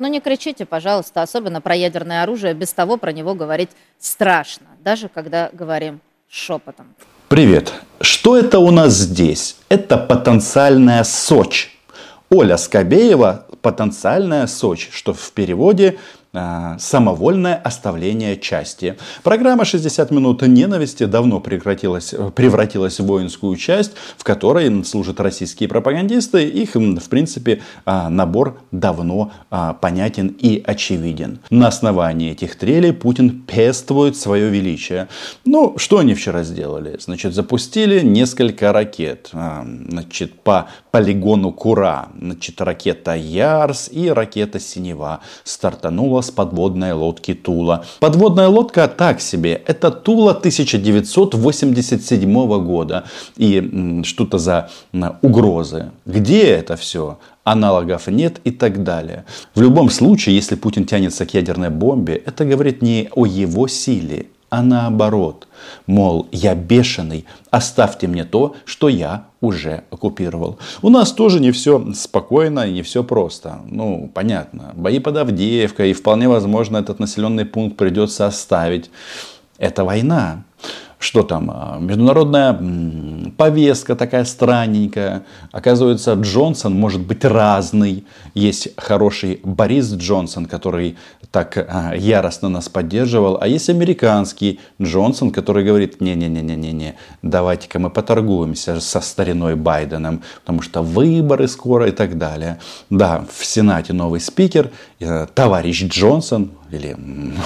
Ну не кричите, пожалуйста, особенно про ядерное оружие, без того про него говорить страшно, даже когда говорим шепотом. Привет. Что это у нас здесь? Это потенциальная Сочь. Оля Скобеева – потенциальная Сочь, что в переводе самовольное оставление части. Программа «60 минут ненависти» давно прекратилась, превратилась в воинскую часть, в которой служат российские пропагандисты. Их, в принципе, а, набор давно а, понятен и очевиден. На основании этих трелей Путин пествует свое величие. Ну, что они вчера сделали? Значит, запустили несколько ракет. Значит, по полигону Кура. Значит, ракета Ярс и ракета Синева стартанула с подводной лодки Тула. Подводная лодка так себе. Это Тула 1987 года. И что-то за угрозы. Где это все? аналогов нет и так далее. В любом случае, если Путин тянется к ядерной бомбе, это говорит не о его силе, а наоборот. Мол, я бешеный, оставьте мне то, что я уже оккупировал. У нас тоже не все спокойно и не все просто. Ну, понятно, бои под Авдеевкой, и вполне возможно этот населенный пункт придется оставить. Это война что там, а, международная повестка такая странненькая. Оказывается, Джонсон может быть разный. Есть хороший Борис Джонсон, который так а, яростно нас поддерживал. А есть американский Джонсон, который говорит, не-не-не-не-не, давайте-ка мы поторгуемся со стариной Байденом, потому что выборы скоро и так далее. Да, в Сенате новый спикер, э, товарищ Джонсон, или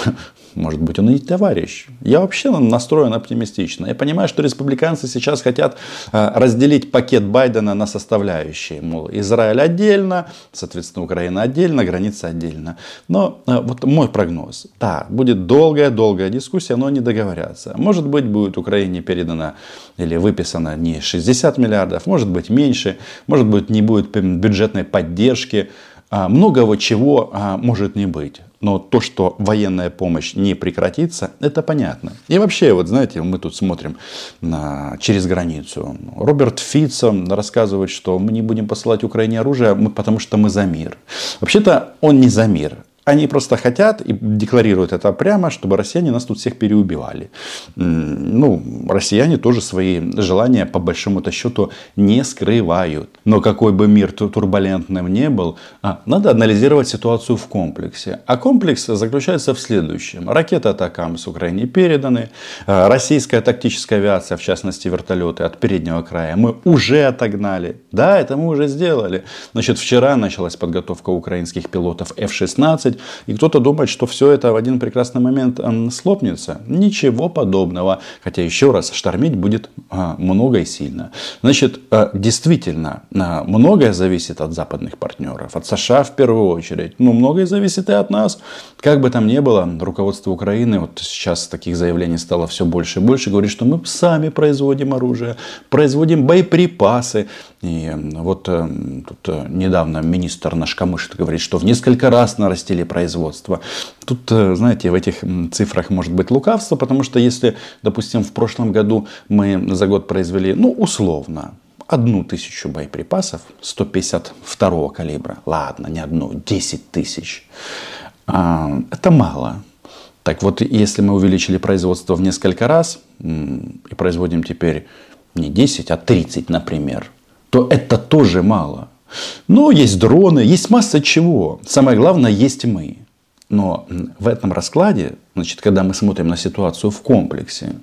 может быть, он и товарищ. Я вообще настроен оптимистично. Я понимаю, что республиканцы сейчас хотят э, разделить пакет Байдена на составляющие. Мол, Израиль отдельно, соответственно, Украина отдельно, граница отдельно. Но э, вот мой прогноз. Да, будет долгая-долгая дискуссия, но не договорятся. Может быть, будет Украине передано или выписано не 60 миллиардов, может быть, меньше, может быть, не будет бюджетной поддержки. А, многого чего а, может не быть. Но то, что военная помощь не прекратится, это понятно. И вообще, вот знаете, мы тут смотрим на, через границу. Роберт Фитцо рассказывает, что мы не будем посылать Украине оружие, потому что мы за мир. Вообще-то он не за мир. Они просто хотят и декларируют это прямо, чтобы россияне нас тут всех переубивали. Ну, россияне тоже свои желания по большому-то счету не скрывают. Но какой бы мир турбулентным не был, а, надо анализировать ситуацию в комплексе. А комплекс заключается в следующем. Ракеты атакам с Украине переданы. А, российская тактическая авиация, в частности вертолеты от переднего края, мы уже отогнали. Да, это мы уже сделали. Значит, вчера началась подготовка украинских пилотов F-16 делать. И кто-то думает, что все это в один прекрасный момент слопнется. Ничего подобного. Хотя еще раз, штормить будет а, много и сильно. Значит, а, действительно, а, многое зависит от западных партнеров. От США в первую очередь. Но многое зависит и от нас. Как бы там ни было, руководство Украины, вот сейчас таких заявлений стало все больше и больше, говорит, что мы сами производим оружие, производим боеприпасы. И вот э, тут э, недавно министр наш Камышин говорит, что в несколько раз нарастили производства. Тут, э, знаете, в этих цифрах может быть лукавство, потому что если, допустим, в прошлом году мы за год произвели, ну, условно, одну тысячу боеприпасов 152 калибра, ладно, не одну, 10 тысяч, а, это мало. Так вот, если мы увеличили производство в несколько раз и производим теперь не 10, а 30, например, то это тоже мало. Но есть дроны, есть масса чего. Самое главное, есть мы. Но в этом раскладе, значит, когда мы смотрим на ситуацию в комплексе,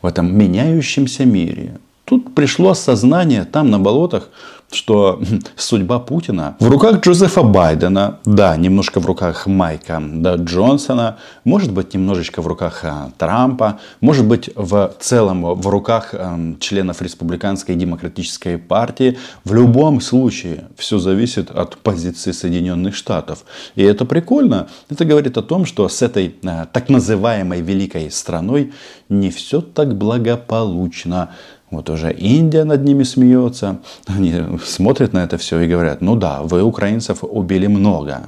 в этом меняющемся мире, тут пришло осознание там на болотах, что судьба Путина в руках Джозефа Байдена, да, немножко в руках Майка да, Джонсона, может быть немножечко в руках а, Трампа, может быть в целом в руках а, членов республиканской и демократической партии. В любом случае все зависит от позиции Соединенных Штатов. И это прикольно. Это говорит о том, что с этой а, так называемой великой страной не все так благополучно. Вот уже Индия над ними смеется. Они смотрят на это все и говорят, ну да, вы украинцев убили много,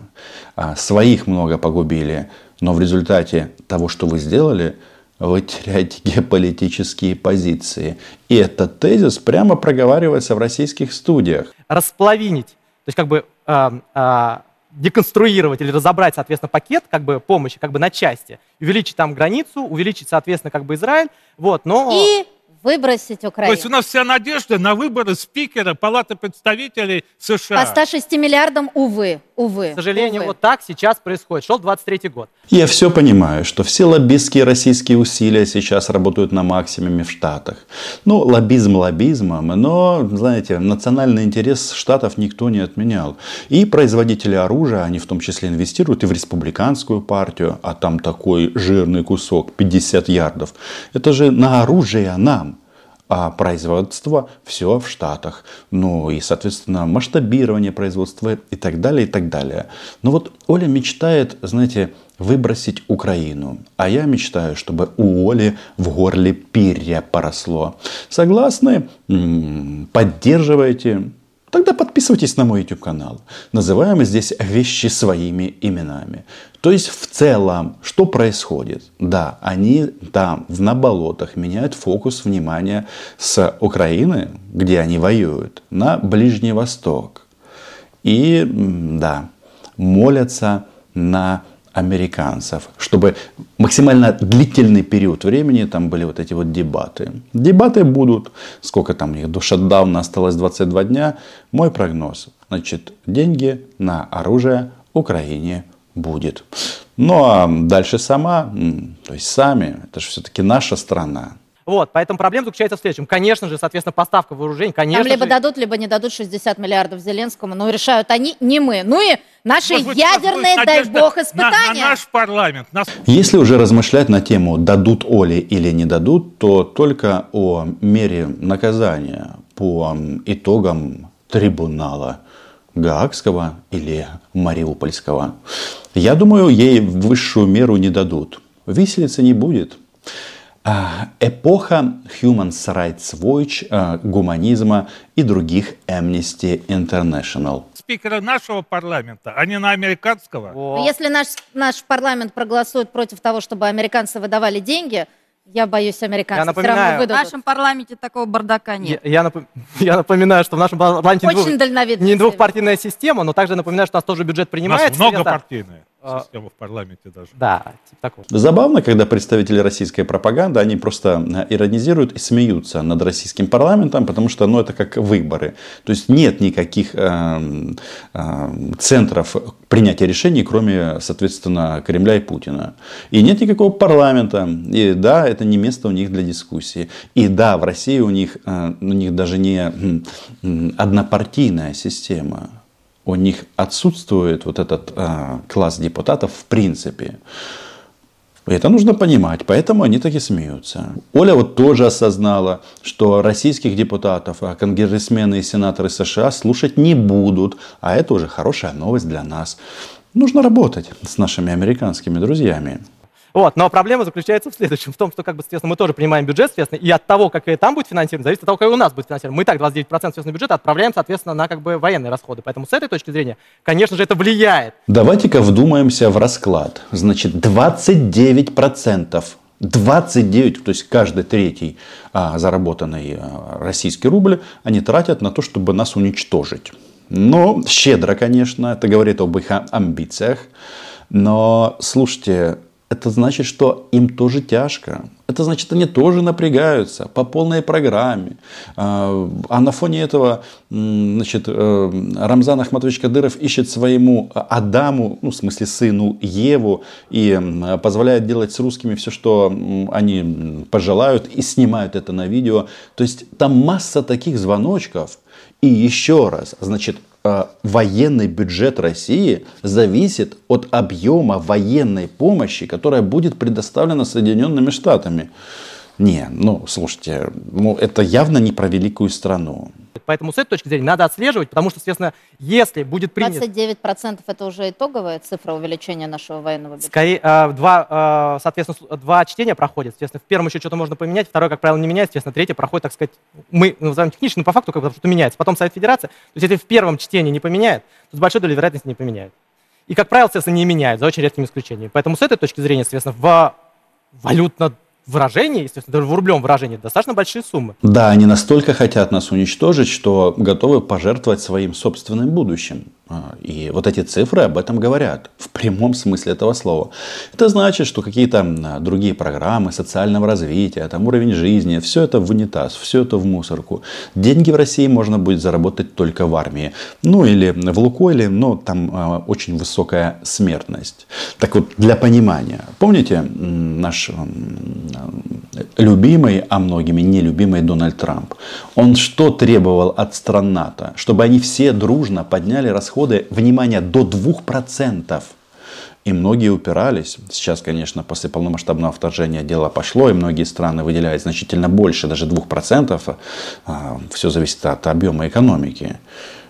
а своих много погубили, но в результате того, что вы сделали, вы теряете геополитические позиции. И этот тезис прямо проговаривается в российских студиях. Расплавинить. То есть как бы э, э, деконструировать или разобрать, соответственно, пакет как бы помощи как бы на части, увеличить там границу, увеличить, соответственно, как бы Израиль, вот, но... И выбросить Украину. То есть у нас вся надежда на выборы спикера Палаты представителей США. По 106 миллиардам, увы, увы. К сожалению, увы. вот так сейчас происходит. Шел 23 год. Я все понимаю, что все лоббистские российские усилия сейчас работают на максимуме в Штатах. Ну, лоббизм лоббизмом, но, знаете, национальный интерес Штатов никто не отменял. И производители оружия, они в том числе инвестируют и в республиканскую партию, а там такой жирный кусок, 50 ярдов. Это же на оружие нам а производство все в Штатах. Ну и, соответственно, масштабирование производства и так далее, и так далее. Но вот Оля мечтает, знаете, выбросить Украину. А я мечтаю, чтобы у Оли в горле перья поросло. Согласны? Поддерживайте. Тогда подписывайтесь на мой YouTube канал. Называем здесь вещи своими именами. То есть в целом, что происходит? Да, они там, на болотах, меняют фокус внимания с Украины, где они воюют, на Ближний Восток. И, да, молятся на американцев, чтобы максимально длительный период времени там были вот эти вот дебаты. Дебаты будут, сколько там их, до шатдауна осталось 22 дня. Мой прогноз, значит, деньги на оружие Украине будет. Ну а дальше сама, то есть сами, это же все-таки наша страна. Вот, поэтому проблема заключается в следующем. Конечно же, соответственно, поставка вооружений, конечно Там либо же... дадут, либо не дадут 60 миллиардов Зеленскому, но решают они, не мы. Ну и наши Может быть, ядерные, быть, дай бог, На, испытания. на наш парламент. на Если уже размышлять на тему, дадут Оле или не дадут, то только о мере наказания по итогам трибунала Гаагского или Мариупольского. Я думаю, ей высшую меру не дадут. Виселицы не будет. А, Эпоха Human Rights Watch, а, гуманизма и других Amnesty International. спикера нашего парламента, а не на американского. Если наш, наш парламент проголосует против того, чтобы американцы выдавали деньги, я боюсь, американцы Я все равно напоминаю- В нашем парламенте такого бардака Я, нет. я напом- я напоминаю, что в нашем парламенте Очень двух- не двухпартийная система, но также напоминаю, что у нас тоже бюджет У принимается. нас многопартийная. А. система в парламенте даже. Да, типа такого. Забавно, когда представители российской пропаганды, они просто э, иронизируют и смеются над российским парламентом, потому что ну, это как выборы. То есть нет никаких эм, эм, центров принятия решений, кроме, соответственно, Кремля и Путина. И нет никакого парламента. И да, это не место у них для дискуссии. И да, в России у них, э, у них даже не однопартийная система у них отсутствует вот этот а, класс депутатов в принципе. Это нужно понимать, поэтому они так и смеются. Оля вот тоже осознала, что российских депутатов, а конгрессмены и сенаторы США слушать не будут. А это уже хорошая новость для нас. Нужно работать с нашими американскими друзьями. Вот, но проблема заключается в следующем, в том, что, как бы, соответственно, мы тоже принимаем бюджет, соответственно, и от того, как там будет финансирование, зависит от того, как у нас будет финансирование. Мы так 29% соответственно, бюджета отправляем, соответственно, на как бы военные расходы. Поэтому с этой точки зрения, конечно же, это влияет. Давайте-ка вдумаемся в расклад. Значит, 29%. 29, то есть каждый третий а, заработанный а, российский рубль, они тратят на то, чтобы нас уничтожить. Ну, щедро, конечно, это говорит об их амбициях. Но, слушайте, это значит, что им тоже тяжко. Это значит, они тоже напрягаются по полной программе. А а на фоне этого значит, э, Рамзан Ахматович Кадыров ищет своему Адаму, ну, в смысле сыну Еву, и позволяет делать с русскими все, что они пожелают, и снимают это на видео. То есть там масса таких звоночков. И еще раз, значит, военный бюджет России зависит от объема военной помощи, которая будет предоставлена Соединенными Штатами. Не, ну, слушайте, ну, это явно не про великую страну. Поэтому с этой точки зрения надо отслеживать, потому что, соответственно, если будет принят 29% это уже итоговая цифра увеличения нашего военного бюджета. Скорее, э, два, э, соответственно, два чтения проходят. Соответственно, в первом еще что-то можно поменять, второе, как правило, не меняется. Соответственно, третье проходит, так сказать, мы называем технично, но по факту как бы что-то меняется. Потом Совет Федерации. То есть, если в первом чтении не поменяет, то с большой долей вероятности не поменяет. И, как правило, соответственно, не меняет, за очень редким исключением. Поэтому с этой точки зрения, соответственно, в валютно выражении, естественно, даже в рублем выражении, достаточно большие суммы. Да, они настолько хотят нас уничтожить, что готовы пожертвовать своим собственным будущим. А, и вот эти цифры об этом говорят, в прямом смысле этого слова. Это значит, что какие-то другие программы социального развития, там уровень жизни, все это в унитаз, все это в мусорку. Деньги в России можно будет заработать только в армии. Ну или в Лукойле, но там а, очень высокая смертность. Так вот, для понимания. Помните наш любимый, а многими нелюбимый Дональд Трамп? Он что требовал от стран НАТО? Чтобы они все дружно подняли расходы расходы, внимание, до 2%. И многие упирались. Сейчас, конечно, после полномасштабного вторжения дело пошло, и многие страны выделяют значительно больше, даже 2%. А, Все зависит от объема экономики.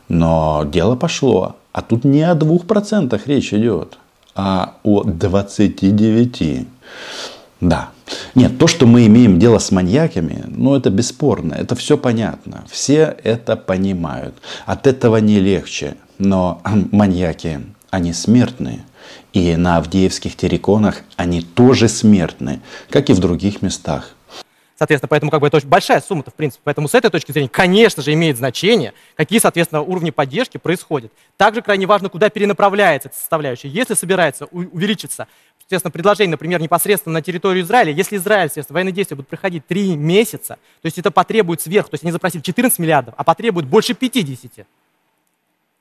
Но дело пошло. А тут не о 2% речь идет, а о 29%. Да. Нет, то, что мы имеем дело с маньяками, ну это бесспорно, это все понятно. Все это понимают. От этого не легче. Но маньяки, они смертные. И на Авдеевских терриконах они тоже смертны, как и в других местах. Соответственно, поэтому как бы это очень большая сумма-то, в принципе. Поэтому с этой точки зрения, конечно же, имеет значение, какие, соответственно, уровни поддержки происходят. Также крайне важно, куда перенаправляется эта составляющая. Если собирается увеличиться, естественно, предложение, например, непосредственно на территорию Израиля, если Израиль, естественно, военные действия будут проходить три месяца, то есть это потребует сверх, то есть они запросили 14 миллиардов, а потребует больше 50.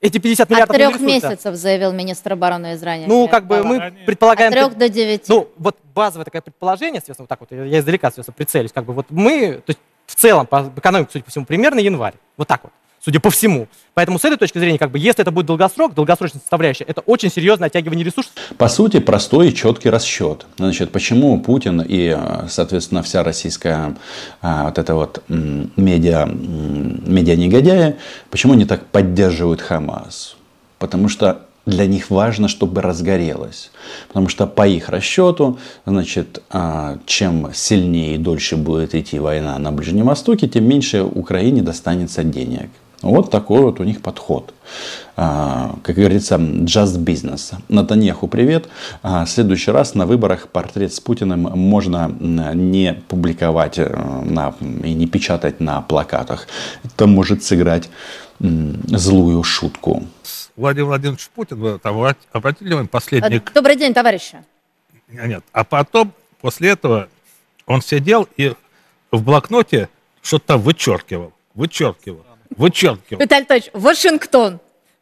Эти 50 миллиардов От трех месяцев, заявил министр обороны Израиля. Ну, как бы мы предполагаем... От трех до девяти. Ну, вот базовое такое предположение, естественно, вот так вот, я издалека, естественно, прицелюсь, как бы вот мы, то есть в целом, по экономике, судя по всему, примерно январь. Вот так вот судя по всему. Поэтому с этой точки зрения, как бы, если это будет долгосрок, долгосрочная составляющая, это очень серьезное оттягивание ресурсов. По сути, простой и четкий расчет. Значит, почему Путин и, соответственно, вся российская а, вот эта вот медиа, медиа-негодяи, почему они так поддерживают Хамас? Потому что для них важно, чтобы разгорелось. Потому что по их расчету, значит, а, чем сильнее и дольше будет идти война на Ближнем Востоке, тем меньше Украине достанется денег. Вот такой вот у них подход. А, как говорится, just business. Натаньяху привет. А, в следующий раз на выборах портрет с Путиным можно не публиковать э, на, и не печатать на плакатах. Это может сыграть злую шутку. Владимир Владимирович Путин, вы там обратили внимание, последний... Добрый день, товарищи. Нет, а потом, после этого, он сидел и в блокноте что-то там вычеркивал, вычеркивал. Вычеркивал. Виталий Анатольевич, Вашингтон.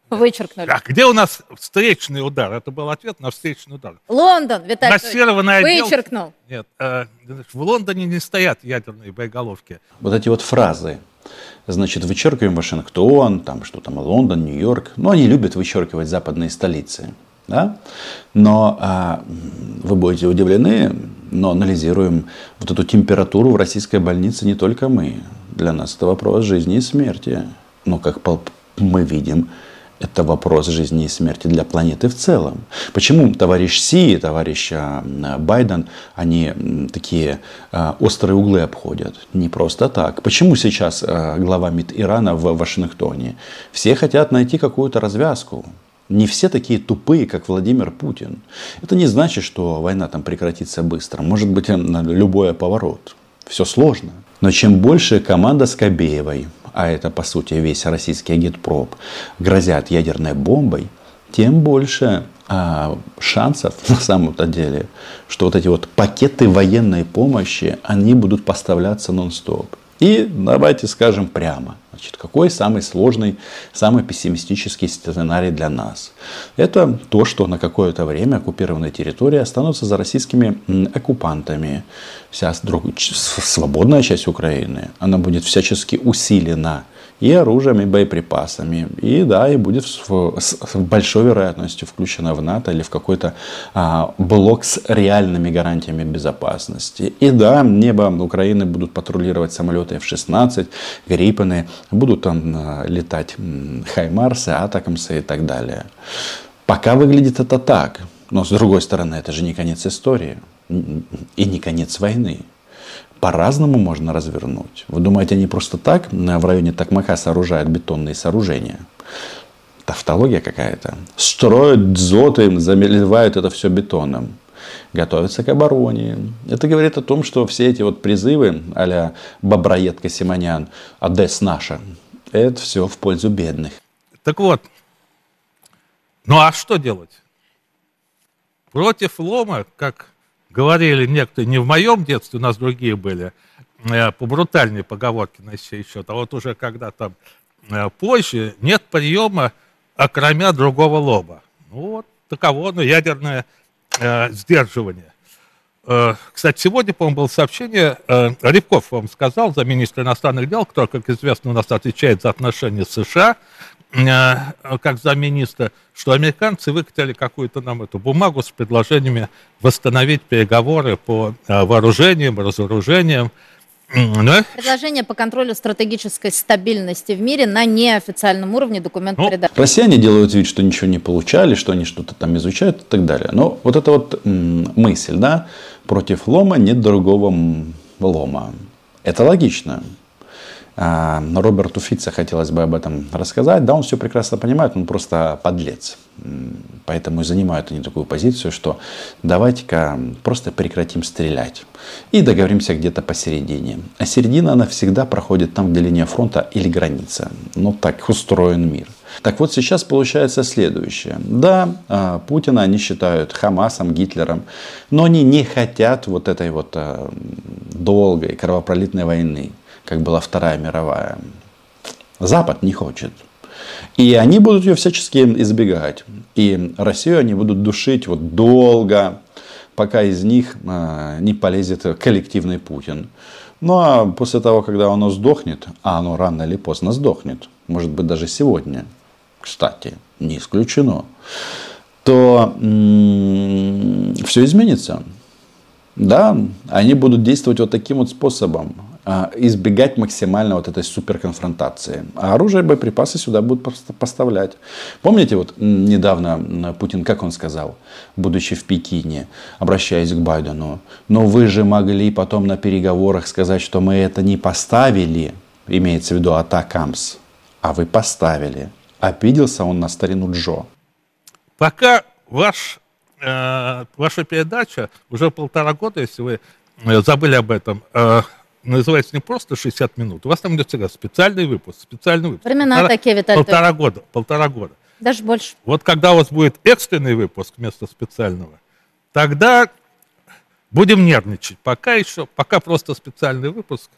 Вычеркнули. А где у нас встречный удар? Это был ответ на встречный удар. Лондон, Виталий Массированный отдел... Вычеркнул. Нет, э, в Лондоне не стоят ядерные боеголовки. Вот эти вот фразы. Значит, вычеркиваем Вашингтон, там что там, Лондон, Нью-Йорк. Ну, они любят вычеркивать западные столицы. Да? Но а, вы будете удивлены, но анализируем вот эту температуру в российской больнице не только мы. Для нас это вопрос жизни и смерти. Но, как мы видим, это вопрос жизни и смерти для планеты в целом. Почему товарищ Си и товарищ а, Байден, они такие а, острые углы обходят? Не просто так. Почему сейчас а, глава МИД Ирана в Вашингтоне? Все хотят найти какую-то развязку. Не все такие тупые, как Владимир Путин. Это не значит, что война там прекратится быстро. Может быть, любой поворот. Все сложно. Но чем больше команда Скобеевой, а это по сути весь российский агитпроп, грозят ядерной бомбой, тем больше а, шансов на самом-то деле, что вот эти вот пакеты военной помощи, они будут поставляться нон-стоп. И давайте скажем прямо, значит, какой самый сложный, самый пессимистический сценарий для нас? Это то, что на какое-то время оккупированные территории останутся за российскими оккупантами. Вся свободная часть Украины, она будет всячески усилена и оружием, и боеприпасами. И да, и будет с, с большой вероятностью включена в НАТО или в какой-то а, блок с реальными гарантиями безопасности. И да, небо Украины будут патрулировать самолеты F-16, Гриппены, будут там а, летать Хаймарсы, Атакамсы и так далее. Пока выглядит это так. Но с другой стороны, это же не конец истории и не конец войны по-разному можно развернуть. Вы думаете, они просто так в районе Такмака сооружают бетонные сооружения? Тавтология какая-то. Строят дзоты, заливают это все бетоном. готовятся к обороне. Это говорит о том, что все эти вот призывы а-ля Боброедка Симонян, Одесс наша, это все в пользу бедных. Так вот, ну а что делать? Против лома, как говорили некоторые, не в моем детстве, у нас другие были, э, по брутальной поговорке на сей счет, а вот уже когда там э, позже, нет приема, окромя другого лоба. Ну вот, таково ну, ядерное э, сдерживание. Э, кстати, сегодня, по-моему, было сообщение, Рябков вам сказал, за министра иностранных дел, который, как известно, у нас отвечает за отношения США, как замминистра, что американцы выкатили какую-то нам эту бумагу с предложениями восстановить переговоры по вооружениям, разоружениям, да? Предложение по контролю стратегической стабильности в мире на неофициальном уровне документ ну, передачи. Россияне делают вид, что ничего не получали, что они что-то там изучают и так далее. Но вот эта вот мысль, да, против лома нет другого лома. Это логично. А, Роберту Фитца хотелось бы об этом рассказать. Да, он все прекрасно понимает, он просто подлец. Поэтому и занимают они такую позицию, что давайте-ка просто прекратим стрелять и договоримся где-то посередине. А середина, она всегда проходит там, где линия фронта или граница. Ну, так устроен мир. Так вот, сейчас получается следующее. Да, а, Путина они считают Хамасом, Гитлером, но они не хотят вот этой вот а, долгой кровопролитной войны как была Вторая мировая. Запад не хочет. И они будут ее всячески избегать. И Россию они будут душить вот долго, пока из них а, не полезет коллективный Путин. Ну а после того, когда оно сдохнет, а оно рано или поздно сдохнет, может быть даже сегодня, кстати, не исключено, то все изменится. Да, они будут действовать вот таким вот способом. А, избегать максимально вот этой суперконфронтации. А оружие и боеприпасы сюда будут поставлять. Помните, вот недавно Путин, как он сказал, будучи в Пекине, обращаясь к Байдену, но вы же могли потом на переговорах сказать, что мы это не поставили, имеется в виду атакамс, а вы поставили. Обиделся он на старину Джо. Пока ваш, э, ваша передача уже полтора года, если вы э, забыли об этом, э, называется не просто 60 минут. У вас там идет всегда специальный выпуск, специальный выпуск. Времена полтора, такие, Виталий. Полтора года, полтора года. Даже больше. Вот когда у вас будет экстренный выпуск вместо специального, тогда будем нервничать. Пока еще, пока просто специальный выпуск.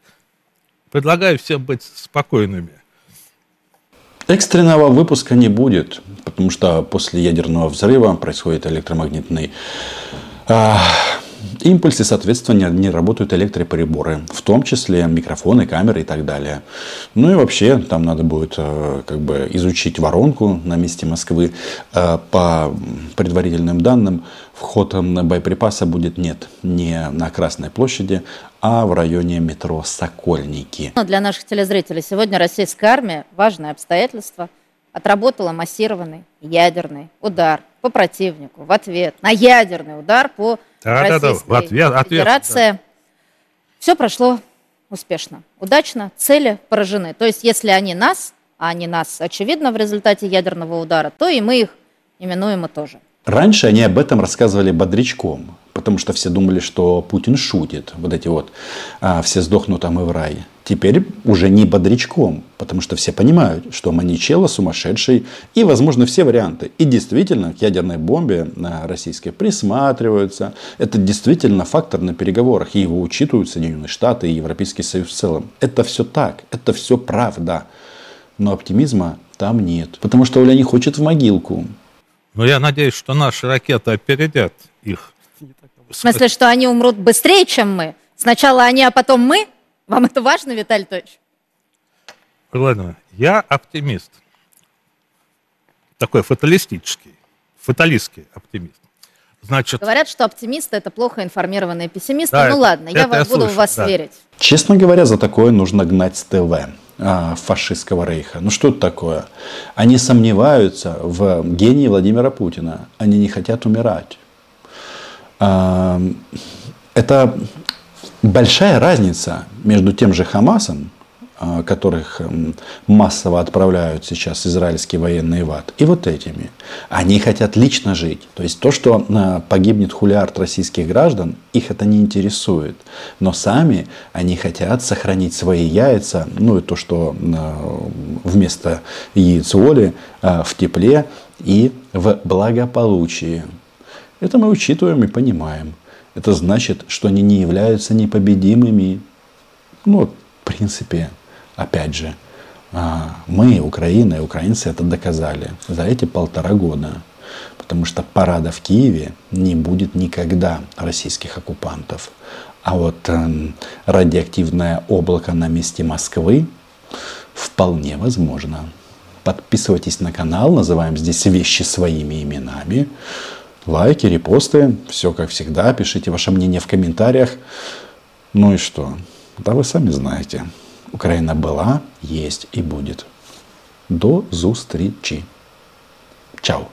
Предлагаю всем быть спокойными. Экстренного выпуска не будет, потому что после ядерного взрыва происходит электромагнитный импульсы, соответственно, не работают электроприборы, в том числе микрофоны, камеры и так далее. Ну и вообще, там надо будет э, как бы изучить воронку на месте Москвы. Э, по предварительным данным, вход боеприпаса будет нет, не на Красной площади, а в районе метро Сокольники. Для наших телезрителей сегодня российская армия, важное обстоятельство, отработала массированный ядерный удар по противнику в ответ на ядерный удар по да, Российской да, да. В ответ, Федерации. да. Все прошло успешно, удачно, цели поражены. То есть, если они нас, а они нас, очевидно, в результате ядерного удара, то и мы их именуемо тоже. Раньше они об этом рассказывали бодрячком, потому что все думали, что Путин шутит. Вот эти вот а, «все сдохнут, а мы в рай». Теперь уже не бодрячком, потому что все понимают, что Маничелло сумасшедший и, возможно, все варианты. И действительно к ядерной бомбе а, российской присматриваются. Это действительно фактор на переговорах. И его учитывают Соединенные Штаты и Европейский Союз в целом. Это все так, это все правда. Но оптимизма там нет. Потому что Оля не хочет в могилку. Но я надеюсь, что наши ракеты опередят их. В смысле, что они умрут быстрее, чем мы? Сначала они, а потом мы? Вам это важно, Виталий Тович? Ладно, я оптимист. Такой фаталистический, фаталистский оптимист. Значит, Говорят, что оптимисты это плохо информированные пессимисты. Да, ну это, ладно, я, я буду слышу, в вас да. верить. Честно говоря, за такое нужно гнать с ТВ а, фашистского рейха. Ну что это такое? Они сомневаются в гении Владимира Путина. Они не хотят умирать. Это большая разница между тем же Хамасом а, которых массово отправляют сейчас израильские военные в ад, и вот этими. Они хотят лично жить. То есть то, что а, погибнет хулиард российских граждан, их это не интересует. Но сами они хотят сохранить свои яйца, ну и то, что а, вместо яиц воли в тепле и в благополучии. Это мы учитываем и понимаем. Это значит, что они не являются непобедимыми. Ну, в принципе, опять же, а, мы, Украина и украинцы это доказали за эти полтора года. Потому что парада в Киеве не будет никогда российских оккупантов. А вот э, радиоактивное облако на месте Москвы вполне возможно. Подписывайтесь на канал, называем здесь вещи своими именами. Лайки, репосты, все как всегда. Пишите ваше мнение в комментариях. Ну и что? Да вы сами знаете. Украина была, есть и будет. До зустрічі. Чао.